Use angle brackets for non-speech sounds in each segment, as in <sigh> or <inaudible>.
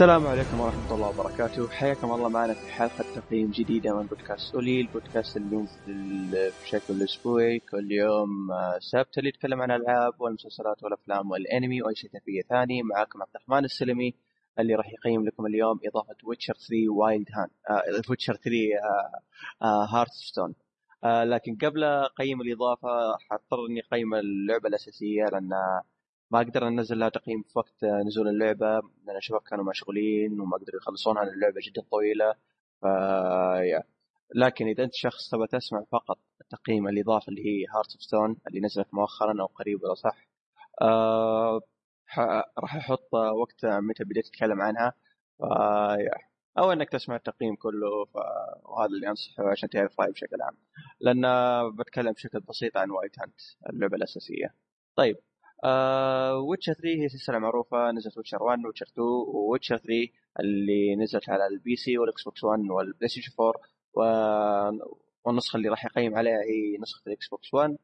السلام عليكم ورحمة الله وبركاته. حياكم الله معنا في حلقة تقييم جديدة من بودكاست Oly البودكاست اللي ينزل بشكل أسبوعي كل يوم آه، سبت اللي يتكلم عن الألعاب والمسلسلات والأفلام والأنمي وأي شيء ترفيهي ثاني. معاكم عبد الرحمن السلمي اللي راح يقيم لكم اليوم إضافة Witcher 3 Wild Hunt آه Witcher 3 آه Heart Stone آه لكن قبل أقيم الإضافة حاضطر إني أقيم اللعبة الأساسية لأن ما قدرنا ننزل لها تقييم في وقت نزول اللعبة لأن الشباب كانوا مشغولين وما قدروا يخلصونها اللعبة جدا طويلة. ف لكن إذا أنت شخص تبغى تسمع فقط تقييم الاضافه اللي هي Heart of Stone اللي نزلت مؤخرا أو قريب ولا صح آه راح أحط وقت متى بديت أتكلم عنها. ف أو إنك تسمع التقييم كله ف... وهذا اللي أنصحه عشان تعرف رأيي بشكل عام. لأن بتكلم بشكل بسيط عن Wild Hunt اللعبة الأساسية. طيب. Witcher 3 هي سلسلة معروفة نزلت Witcher 1 Witcher 2 و Witcher 3 اللي نزلت على ال PC وال Xbox 1 وال PlayStation 4 و... والنسخة اللي راح يقيم عليها هي نسخة ال Xbox 1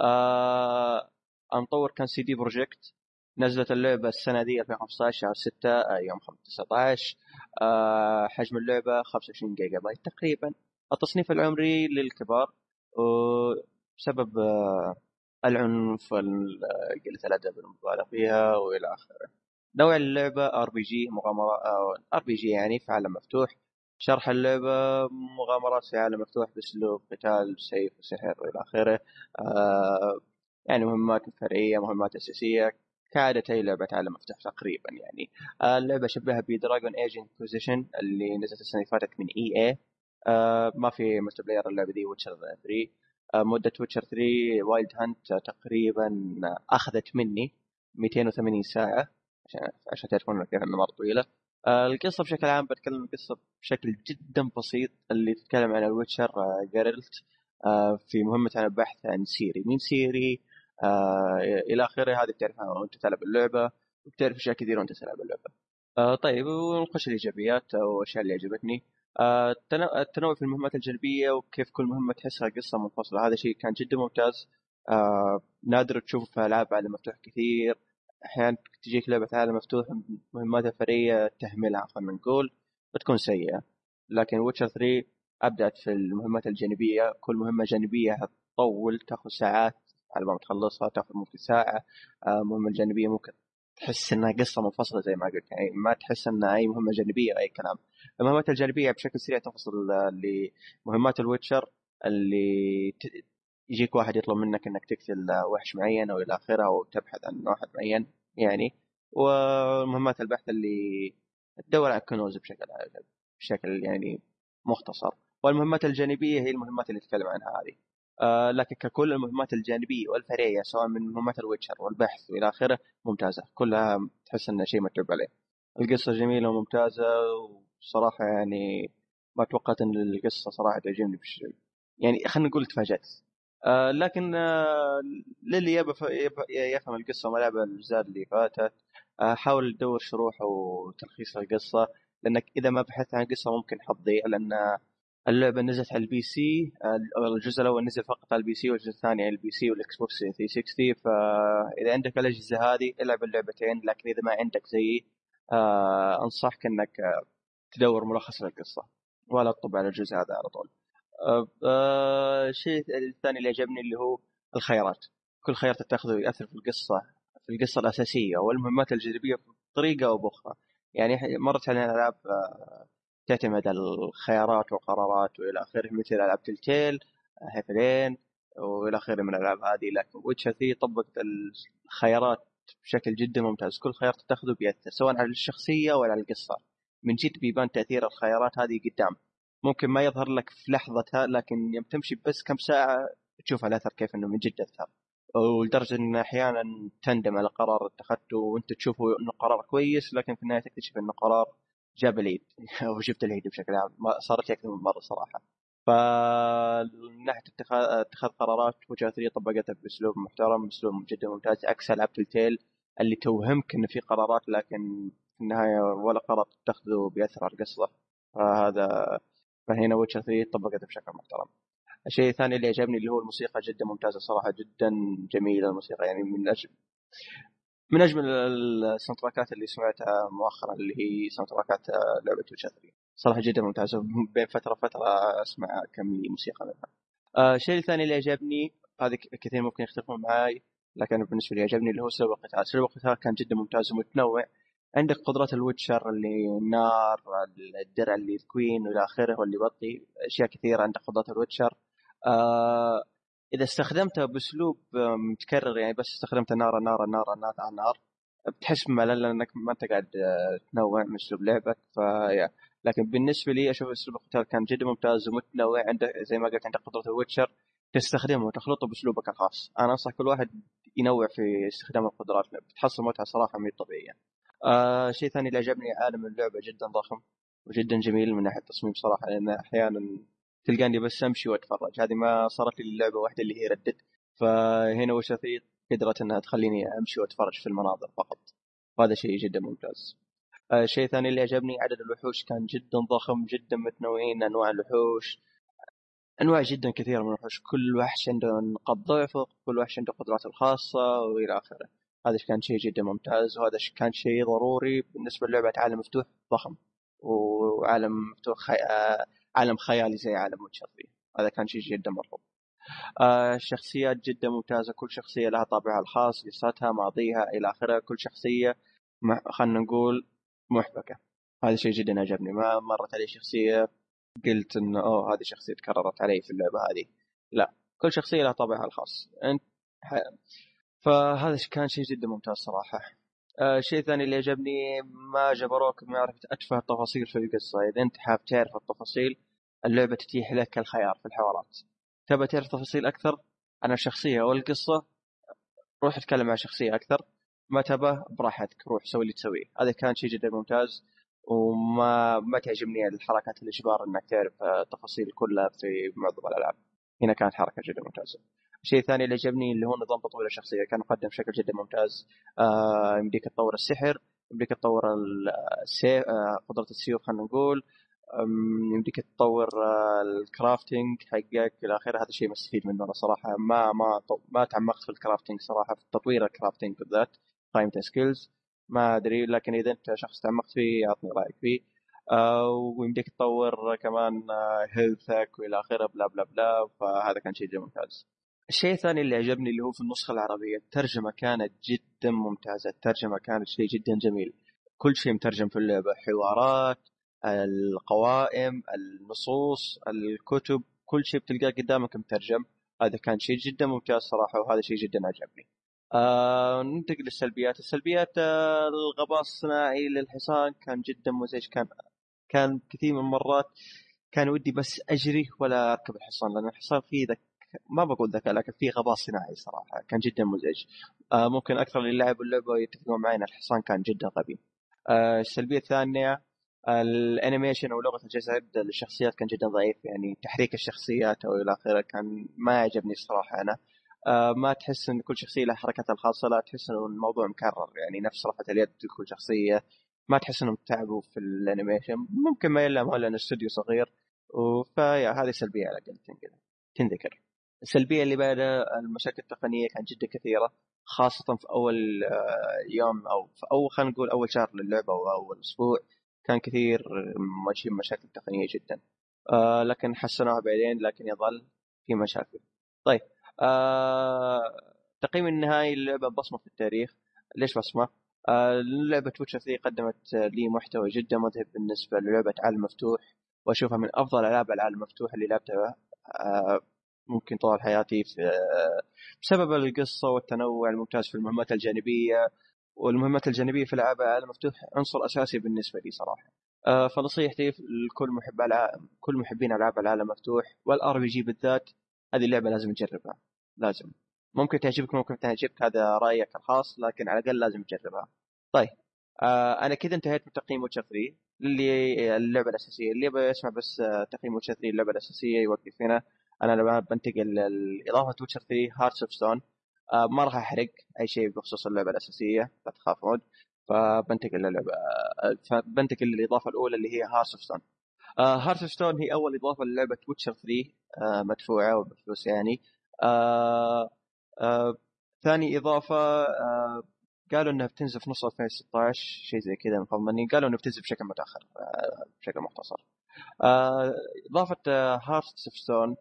آه... المطور كان CD Projekt نزلت اللعبة السنة دي 2015 شهر 6 يوم 19 آه حجم اللعبة 25 جيجا بايت تقريبا. التصنيف العمري للكبار بسبب آه العنف قلة الأدب المبالغ فيها وإلى آخره. نوع اللعبة RPG مغامرات RPG يعني في عالم مفتوح. شرح اللعبة مغامرات في عالم مفتوح بأسلوب قتال سيف وسحر وإلى آخره. آه يعني مهمات فرعية مهمات أساسية. كعادة أي لعبة عالم مفتوح تقريبا يعني. آه اللعبة شبهها ب Dragon Age Inquisition اللي نزلت السنة اللي فاتت من EA آه ما في multiplayer اللعبة دي Witcher 3 آه، مدة Witcher 3 Wild Hunt تقريبا أخذت مني 280 ساعة عشان عشان تعرفون انها مره طويلة. آه، القصة بشكل عام بتكلم القصة بشكل جدا بسيط اللي تتكلم عن ال Witcher جيرلت آه، في مهمة عن البحث عن سيري. مين سيري؟ إلى آخره هذه بتعرفها وأنت تلعب اللعبة وبتعرف اشياء كثيره وانت تلعب اللعبة. طيب ونخش الإيجابيات أو الاشياء اللي عجبتني. آه، التنوع في المهمات الجانبية وكيف كل مهمة تحسها قصة منفصلة هذا شيء كان جدا ممتاز. آه، نادر تشوفه في ألعاب عالم مفتوح كثير. أحيانا تجيك لعبة عالم مفتوح مهماتها فرعيه تهملها خلينا نقول بتكون سيئة. لكن ويتشر 3 أبدعت في المهمات الجانبية. كل مهمة جانبية تطول تأخذ ساعات على ما تخلصها تأخذ ممكن ساعة. المهمه آه، الجانبيه ممكن تحس إنها قصة منفصلة زي ما قلت. يعني ما تحس انها أي مهمة جانبية أي كلام. المهمات الجانبية بشكل سريع تنفصل لمهمات ال Witcher اللي يجيك واحد يطلب منك إنك تقتل وحش معين أو إلى آخره أو تبحث عن واحد معين يعني. ومهمات البحث اللي تدور على كنوز بشكل بشكل يعني مختصر. والمهمات الجانبية هي المهمات اللي نتكلم عنها هذه. آه لكن ككل المهمات الجانبية والفرعيه سواء من مهمات ال Witcher والبحث والى آخره ممتازة. كلها تحس إنها شيء متعوب عليه. القصة جميلة وممتازة وصراحة يعني ما توقعت إن القصة صراحة تعجبني بش... يعني خلينا نقول تفاجأت. آه لكن آه للي يفهم القصة وما لعب الاجزاء اللي فاتت آه حاول تدور شروح وتلخيص القصة لأنك إذا ما بحثت عن القصة ممكن حتضيع لأن اللعبة نزلت على ال PC الجزء الأول نزل فقط على ال PC والجزء الثاني على ال PC وال Xbox 360 فاذا عندك الأجهزة هذه العب اللعبتين لكن إذا ما عندك زيي آه أنصحك إنك آه، تدور ملخص للقصه ولا تطبع على الجزء هذا على طول. آه, آه، الشيء الثاني اللي عجبني اللي هو الخيارات. كل خيار تتخذه ياثر في القصة في القصة الأساسية والمهمات الجانبية بطريقة أو بأخرى. يعني مرت علينا ألعاب آه تعتمد على الخيارات والقرارات وإلى آخره مثل ألعاب تلتيل هيفلين وإلى آخره من الألعاب هذه. لكن ويتشر 3 طبقت الخيارات بشكل جدا ممتاز. كل خيار تأخذه بيأثر سواء على الشخصية ولا على القصة. من جد بيبان تأثير الخيارات هذه قدام. ممكن ما يظهر لك في لحظتها لكن يوم تمشي بس كم ساعة تشوف الاثر كيف إنه من جد أثر. ولدرجة إن أحيانا تندم على قرار اتخذته وأنت تشوفه إنه قرار كويس لكن في النهاية تكتشف إنه قرار جاب العيد. <laughs> وشفت العيد بشكل عام. صارت لي أكثر من مرة صراحة. فمن ناحية اتخاذ قرارات وجهه 3 طبقتها بأسلوب محترم بأسلوب جدا ممتاز. عكس ألعاب Telltale اللي توهمك انه في قرارات لكن في النهاية ولا قرار تتخذه بياثر على القصة فهذا فهنا Witcher 3 طبقتها بشكل محترم. الشيء الثاني اللي عجبني اللي هو الموسيقى جدا ممتازة صراحة جدا جميلة الموسيقى. يعني من أجل من أجمل ال sound اللي سمعتها مؤخرا اللي هي soundtrack ات لعبة Witcher 3 صراحة جدا ممتازة. بين فترة وفترة أسمع كم موسيقى منها. آه الشيء الثاني اللي عجبني هذا كثير ممكن يختلفون معي لكن بالنسبة لي عجبني اللي هو أسلوب القتال. أسلوب القتال كان جدا ممتاز ومتنوع. عندك قدرات ال Witcher اللي النار الدرع اللي ال Quen والى آخره واللي يبطي أشياء كثيرة. عندك قدرات ال Witcher. آه إذا استخدمتها بأسلوب متكرر يعني بس استخدمت نار نار نار نار نار بتحس بملل لأنك ما أنت قاعد تنوع من أسلوب لعبك. ف لكن بالنسبة لي أشوف أسلوب القتال كان جدا ممتاز ومتنوع عندك زي ما قلت عندك قدرة ال Witcher تستخدمه وتخلطه بأسلوبك الخاص. أنا انصح كل واحد ينوع في استخدام القدرات بتحصل متعه صراحة مي طبيعيه آه شيء ثاني اللي عجبني عالم اللعبة جدا ضخم وجدا جميل من ناحية التصميم صراحة لأن أحيانا تلقاني بس أمشي وأتفرج. هذه ما صارت لي اللعبه واحدة اللي هي Red Dead فهنا وش في قدرة إنها تخليني أمشي وأتفرج في المناظر فقط. وهذا شيء جدا ممتاز. الشيء آه الثاني اللي عجبني عدد الوحوش كان جدا ضخم جدا متنوعين أنواع الوحوش. أنواع جدا كثيرة من الوحوش. كل وحش عنده نقاط ضعفه كل وحش عنده قدراته الخاصة وإلى آخره. هذا كان شيء جدا ممتاز وهذا كان شيء ضروري. بالنسبة للعبة عالم مفتوح ضخم وعالم مفتوح خي... آه، عالم خيالي زي عالم ويتشر هذا كان شيء جدا مرغوب آه الشخصيات جدا ممتازة. كل شخصية لها طابعها الخاص قصتها ماضيها إلى آخره. كل شخصية خلينا نقول محبكة. هذا شيء جدا عجبني. ما مرت علي شخصية قلت انه أوه هذه شخصية تكررت علي في اللعبة هذه. لا كل شخصية لها طابعها الخاص. أنت ح... فهذا كان شيء جدا ممتاز صراحة. آه الشيء الثاني اللي عجبني ما جبروك بمعرفة أتفه التفاصيل في القصة. إذا أنت حاب تعرف التفاصيل اللعبة تتيح لك الخيار في الحوارات. تبى تعرف تفاصيل أكثر عن الشخصية أو القصة روح اتكلم عن شخصية أكثر. ما تبى براحتك روح سوي اللي تسويه. هذا كان شيء جدا ممتاز وما ما تعجبني الحركات الإجبار إنك تعرف التفاصيل كلها في معظم الألعاب. هنا كانت حركة جدا ممتازة. الشيء الثاني اللي عجبني اللي هو نظام تطوير الشخصيه كان مقدم بشكل جدا ممتاز. آه يمديك تطور السحر يمديك تطور السيف آه قدرة السيوف خلينا نقول. يمديك تطور آه ال crafting حقك إلى آخره. هذا شيء مستفيد منه أنا صراحة. ما ما ما تعمقت في ال crafting صراحة في تطوير ال crafting بالذات قائمة skills ما أدري لكن إذا أنت شخص تعمقت فيه أعطني رأيك فيه. آه ويمديك تطور كمان health ك وإلى آخره blah blah blah. فهذا كان شيء جدا ممتاز. الشيء الثاني اللي عجبني اللي هو في النسخة العربية الترجمة كانت جدا ممتازة، الترجمة كانت شيء جدا جميل. كل شيء مترجم في اللعبة حوارات القوائم النصوص الكتب كل شيء بتلقاه قدامك مترجم. هذا كان شيء جدا ممتاز صراحة وهذا شيء جدا عجبني آه ننتقل للسلبيات. السلبيات آه الغباء الصناعي للحصان كان جدا مزعج كان كان كثير من المرات كان ودي بس أجري ولا أركب الحصان لأن الحصان فيه ذك ما بقول ذكاء لكن فيه غباء صناعي صراحة كان جدا مزعج. آه ممكن أكثر اللي لعبوا اللعبة يتفقون معي إن الحصان كان جدا غبي. آه السلبية الثانية ال animation أو لغة الجسد للشخصيات كان جدا ضعيف يعني تحريك الشخصيات أو إلى آخره كان ما يعجبني الصراحه أنا. آه، ما تحس إن كل شخصية لها حركتها الخاصة لا تحس إنه الموضوع مكرر يعني نفس رفعة اليد لكل شخصية. ما تحس إنهم تعبوا في ال animation ممكن ما يلام لأن الاستوديو صغير. فيا هذه سلبية على الاقل تنذكر. السلبيه اللي بعدها المشاكل التقنية كانت جدا كثيرة خاصة في أول آه، يوم أو في أول خلينا نقول أول شهر للعبة أو أول أسبوع كان كثير ماشيين مشاكل تقنية جدا. آه لكن حسنوها بعدين لكن يظل في مشاكل. طيب آه تقييم النهائي للعبة بصمة في التاريخ. ليش بصمة؟ آه لعبة ويتشر 3 قدمت لي محتوى جدا مذهل بالنسبة للعبة عالم مفتوح وأشوفها من أفضل ألعاب العالم المفتوح اللي لعبتها آه ممكن طوال حياتي آه بسبب القصة والتنوع الممتاز في المهمات الجانبية والمهمات الجانبية في العاب العالم المفتوح عنصر أساسي بالنسبة لي صراحة. آه فنصيحتي لكل محب العالم كل محبين ألعاب العالم المفتوح وال RPG بالذات هذه اللعبة لازم تجربها لازم. ممكن تعجبك ممكن تعجبك هذا رأيك الخاص لكن على الأقل لازم تجربها. طيب آه أنا كذا انتهيت من تقييم Witcher 3 اللي اللعبة الأساسية. اللي يبغى يسمع بس تقييم Witcher 3 اللعبه الأساسية يوقف هنا. أنا بنتقل لاضافه Witcher 3 Hearts of Stone ما راح أحرق أي شيء بخصوص اللعبة الأساسية لا تخافون. فبنتقل للعبة آه، بنتقل للإضافة الأولى اللي هي Hearts of Stone Heart Stone هي أول إضافة للعبة Witcher 3 آه مدفوعة وبفلوس يعني. آه آه ثاني إضافة قالوا إنها بتنزل في نص 2016 شيء زي كذا مفضلني قالوا إنها بتنزل بشكل متأخر بشكل مختصر. إضافة Heart Stone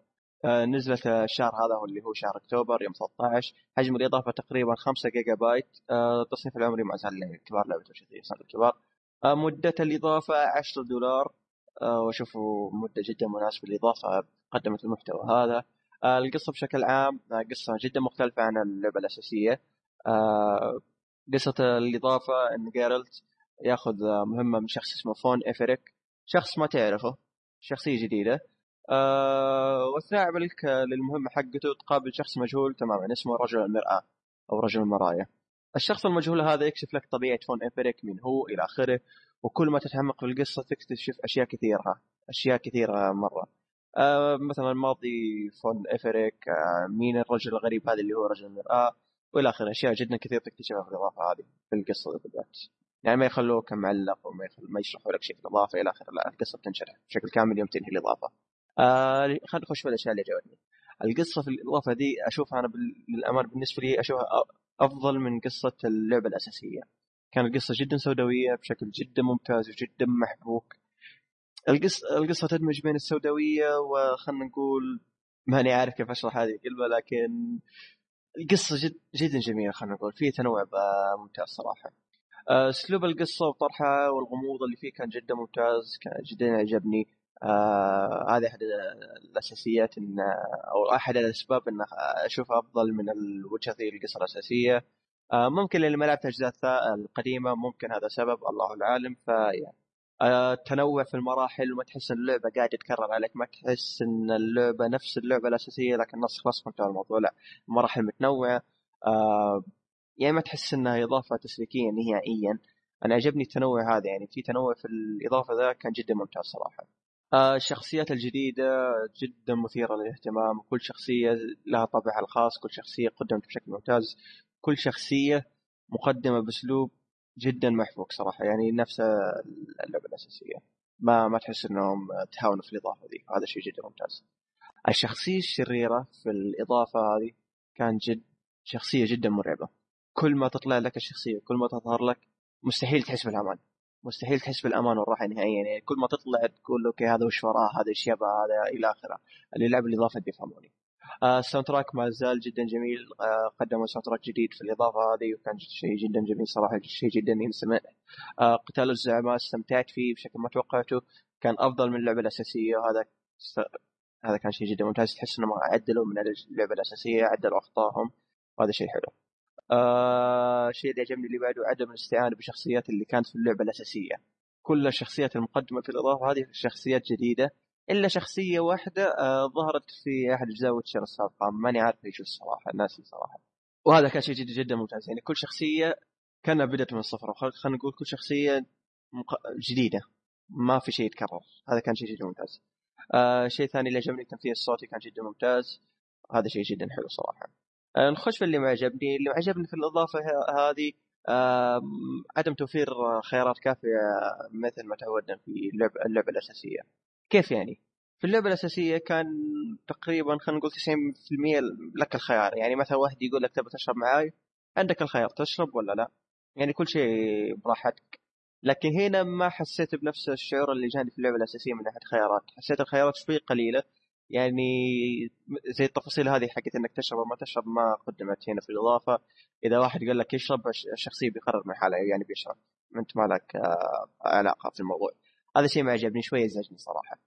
نزلت الشهر هذا اللي هو شهر أكتوبر يوم 13 حجم الإضافة تقريبا 5 جيجا بايت التصنيف العمري ما زال الكبار لعبه سنه الكبار. مدة الإضافة 10 دولار. واشوفه مدة جدا مناسبة للإضافة قدمت المحتوى هذا. القصة بشكل عام قصة جدا مختلفة عن اللعبة الأساسية. آه، قصة الإضافة إن جيرلت ياخذ مهمة من شخص اسمه فون إفريك. شخص ما تعرفه شخصية جديدة. أه واثناء عملك للمهمة حقته تقابل شخص مجهول تماما اسمه رجل المرآة أو رجل المراية الشخص المجهول هذا يكشف لك طبيعة فون إفريك من هو إلى آخره وكل ما تتعمق في القصة تكتشف أشياء كثيرة أشياء كثيرة مرة. أه مثلا ماضي فون إيفريك أه مين الرجل الغريب هذا اللي هو رجل المرآة وإلى آخره أشياء جدا كثير تكتشفها في الإضافة هذه في القصة بالذات. يعني ما يخلوك معلق وما يخل... ما يشرحوا لك شيء في الإضافة إلى آخره لا القصة بتنشرح بشكل كامل يوم تنهي الإضافة. آه خلينا نخش في الأشياء اللي عجبتني. القصة في الاضافه دي أشوفها أنا للامانه بالنسبة لي أشوفها أفضل من قصة اللعبة الأساسية. كانت القصة جدا سوداوية بشكل جدا ممتاز وجدا محبوك. القصة القصة تدمج بين السوداوية وخلنا نقول ماني عارف كيف أشرح هذه الكلمة لكن القصة جد جدا جميلة خلينا نقول. في تنوع ممتاز صراحة. آه، أسلوب القصة وطرحها والغموض اللي فيه كان جدا ممتاز كان جدا عجبني. آه هذه أحد الأساسيات إن أو أحد الأسباب إن أشوف أفضل من وجهه القصة الأساسية. آه ممكن اللي ما لعبت الأجزاء القديمة ممكن هذا سبب الله العالم. فيا التنوع في المراحل وما تحس إن اللعبة قاعدة تتكرر عليك ما تحس إن اللعبة نفس اللعبة الأساسية لكن نص خلاص انتهى الموضوع. لا مراحل متنوعة. آه يعني ما تحس إنها إضافة تسليكية نهائيا. أنا عجبني التنوع هذا يعني في تنوع في الإضافة ذا كان جدا ممتاز صراحة. آه الشخصيات الجديدة جدا مثيرة للاهتمام. كل شخصية لها طابعها الخاص كل شخصية قدمت بشكل ممتاز. كل شخصية مقدمة بأسلوب جدا محبوك صراحة يعني نفس اللعبة الأساسية. ما ما تحس إنهم تهاونوا في الإضافة ذي هذا شيء جدا ممتاز. الشخصية الشريرة في الإضافة هذه كان جد شخصية جدا مرعبة. كل ما تطلع لك الشخصية كل ما تظهر لك مستحيل تحس بالأمان. مستحيل تحس بالأمان والراحة نهائيا. يعني كل ما تطلع تقول أوكي هذا وش وراه هذا إيش يبغى؟ هذا إلى آخره. اللي لعب الاضافه بيفهموني. آه ال soundtrack ما زال جدا جميل. آه قدموا soundtrack جديد في الإضافة هذه وكان شيء جدا جميل صراحة شيء جدا ينسمع. آه قتال الزعماء استمتعت فيه بشكل ما توقعته. كان أفضل من اللعبة الأساسية. وهذا هذا كان شيء جدا ممتاز. تحس إنهم عدلوا من اللعبة الأساسية عدلوا أخطائهم. وهذا شيء حلو. الشيء اللي عجبني اللي بعده عدم الاستعانة بالشخصيات اللي كانت في اللعبة الأساسية. كل الشخصيات المقدمة في الإضافة هذه شخصيات جديدة إلا شخصية واحدة آه ظهرت في أحد أجزاء ويتشر السابقة. ماني عارف إيش الصراحة ناسي صراحة. وهذا كان شيء جدا جدا ممتاز. يعني كل شخصية كانها بدأت من الصفر. خلينا نقول كل شخصية جديدة ما في شيء يتكرر. هذا كان شيء جدا ممتاز. آه شيء ثاني اللي عجبني التمثيل الصوتي كان جدا ممتاز. هذا شيء جدا حلو صراحة. نخش في اللي ما عجبني اللي عجبني في الإضافة هذه آه عدم توفير خيارات كافية مثل ما تعودنا في اللعبه, اللعبة الأساسية. كيف يعني؟ في اللعبة الأساسية كان تقريبا خلينا نقول 90% لك الخيار. يعني مثلا واحد يقول لك تبغى تشرب معاي عندك الخيار تشرب ولا لا؟ يعني كل شيء براحتك. لكن هنا ما حسيت بنفس الشعور اللي جاني في اللعبة الأساسية من ناحية خيارات. حسيت الخيارات شوي قليلة يعني زي التفاصيل هذه حقت إنك تشرب أو ما تشرب ما قدمت هنا في الإضافة. إذا واحد قال لك يشرب الشخصية بيقرر من حاله يعني بيشرب. أنت ما لك آه، علاقة في الموضوع. هذا شيء ما عجبني شوي ازعجني صراحة.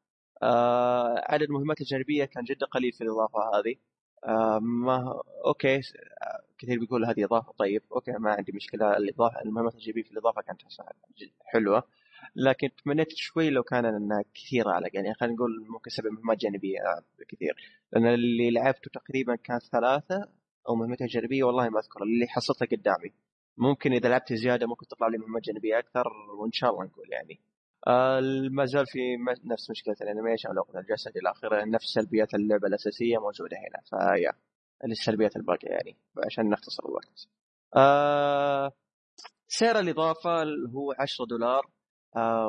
آه عدد المهمات الجانبية كان جدا قليل في الإضافة هذه. آه ما okay كثير بيقول هذه إضافة طيب okay ما عندي مشكلة. الإضافة المهمات الجانبية في الإضافة كانت حلوة. لكن تمنيت شوي لو كان إنها كثيرة على يعني خلينا نقول ممكن سبع مهمات جانبية كثير. لأن اللي لعبته تقريبا كانت ثلاثة أو مهمتين جانبية والله ما أذكر. اللي حصلتها قدامي. ممكن إذا لعبت زيادة ممكن تطلع لي مهمات جانبية أكثر وإن شاء الله نقول يعني. آه ما زال في نفس مشكلة الأنيميشن ولغه الجسد إلى آخره. نفس سلبيات اللعبة الأساسية موجودة هنا. فيا السلبيات الباقية يعني عشان نختصر الوقت. آه سعر الإضافة هو 10 دولار. آه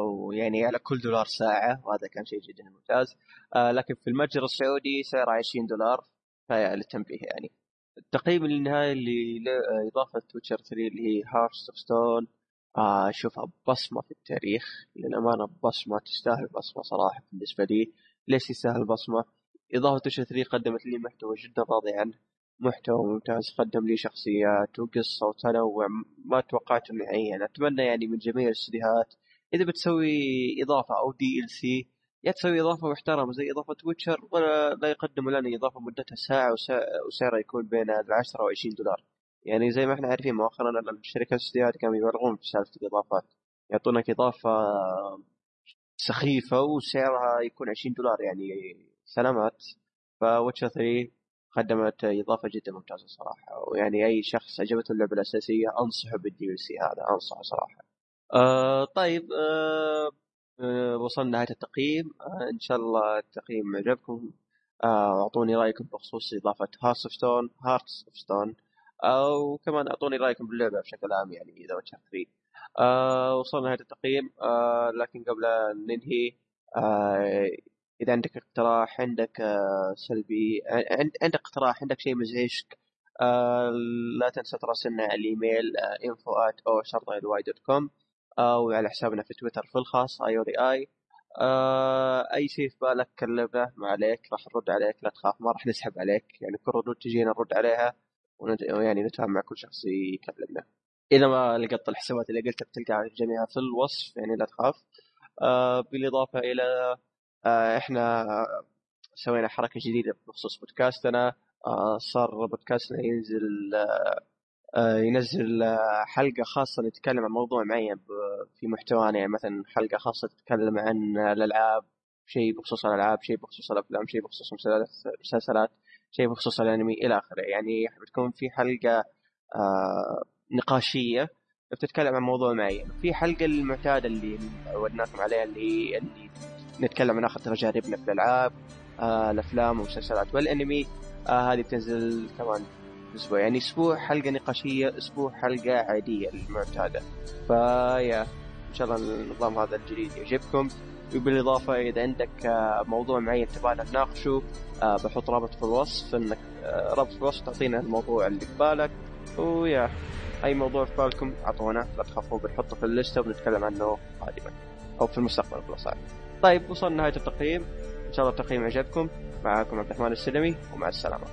ويعني على كل دولار ساعة وهذا كان شيء جدا ممتاز. آه لكن في المتجر السعودي سعره 20 دولار للتنبيه يعني. التقييم النهائي اللي إضافة Witcher 3 اللي هي Hearts of Stone اشوفها بصمة في التاريخ. للأمانة بصمة تستاهل بصمة صراحة بالنسبة لي. ليش يستاهل بصمة؟ إضافة Witcher 3 قدمت لي محتوى جدا راضي عنه محتوى ممتاز قدم لي شخصيات وقصة وتنوع ما توقعته نهائيا أتمنى يعني من جميع الاستديوهات إذا بتسوي إضافة أو DLC يا تسوي إضافة محترمة زي إضافة Witcher ولا لا يقدموا لنا إضافة مدتها ساعة وسعرها يكون بين ال 10 و 20 دولار. يعني زي ما إحنا عارفين مؤخرا الشركات الاستديوهات كانوا يبالغون في سالفة الإضافات. يعطونك إضافة سخيفة وسعرها يكون 20 دولار يعني سلامات. ف Witcher 3 قدمت إضافة جدا ممتازة صراحة ويعني أي شخص عجبته اللعبة الأساسية أنصحه بال DLC هذا أنصحه صراحة. آه طيب آه آه وصلنا نهايه التقييم. آه إن شاء الله التقييم عجبكم آه، أعطوني رأيكم بخصوص إضافة Hearts of Stone Hearts of Stone أو كمان أعطوني رأيكم باللعبة بشكل عام يعني إذا Witcher 3 آه وصلنا نهايه التقييم. آه لكن قبل أن ننهي آه إذا عندك اقتراح عندك آه سلبي عندك اقتراح عندك شيء مزعجك آه لا تنسى تراسلنا على الإيميل info at أو أو على حسابنا في تويتر في الخاص اي آي. آه أي شيء في بالك كلمنا ما عليك راح نرد عليك لا تخاف ما راح نسحب عليك. يعني كل ردود تجينا نرد عليها ويعني نتفاهم مع كل شخص يكلمنا. إذا ما لقطت الحسابات اللي قلتها بتلقى جميعها في الوصف يعني لا تخاف. آه بالإضافة إلى آه إحنا سوينا حركة جديدة بخصوص بودكاستنا. آه صار بودكاستنا ينزل آه ينزل حلقة خاصة نتكلم عن موضوع معين في محتوانا. يعني مثلا حلقة خاصة تتكلم عن الألعاب شيء بخصوص الألعاب شيء بخصوص الأفلام شيء بخصوص المسلسلات شيء بخصوص الأنمي إلى آخره. يعني بتكون في حلقة آه نقاشية بتتكلم عن موضوع معين. في حلقة المعتادة اللي ودناكم عليها اللي اللي نتكلم عن آخر تجاربنا في الألعاب آه الأفلام والمسلسلات والأنمي. آه هذه بتنزل كمان أسبوع يعني أسبوع حلقة نقاشية أسبوع حلقة عادية المعتادة. فيا إن شاء الله النظام هذا الجديد يعجبكم. وبالإضافة إذا عندك آه، موضوع معين تبغانا نناقشه آه، بحط رابط في الوصف إنك آه، رابط في الوصف تعطينا الموضوع اللي في بالك. ويا أي موضوع في بالكم اعطونا لا تخافوا بنحطه في الليستة وبنتكلم عنه قادما. أو في المستقبل بالاصح طيب وصلنا نهاية التقييم. إن شاء الله التقييم عجبكم معكم عبد الرحمن السلمي ومع السلامة.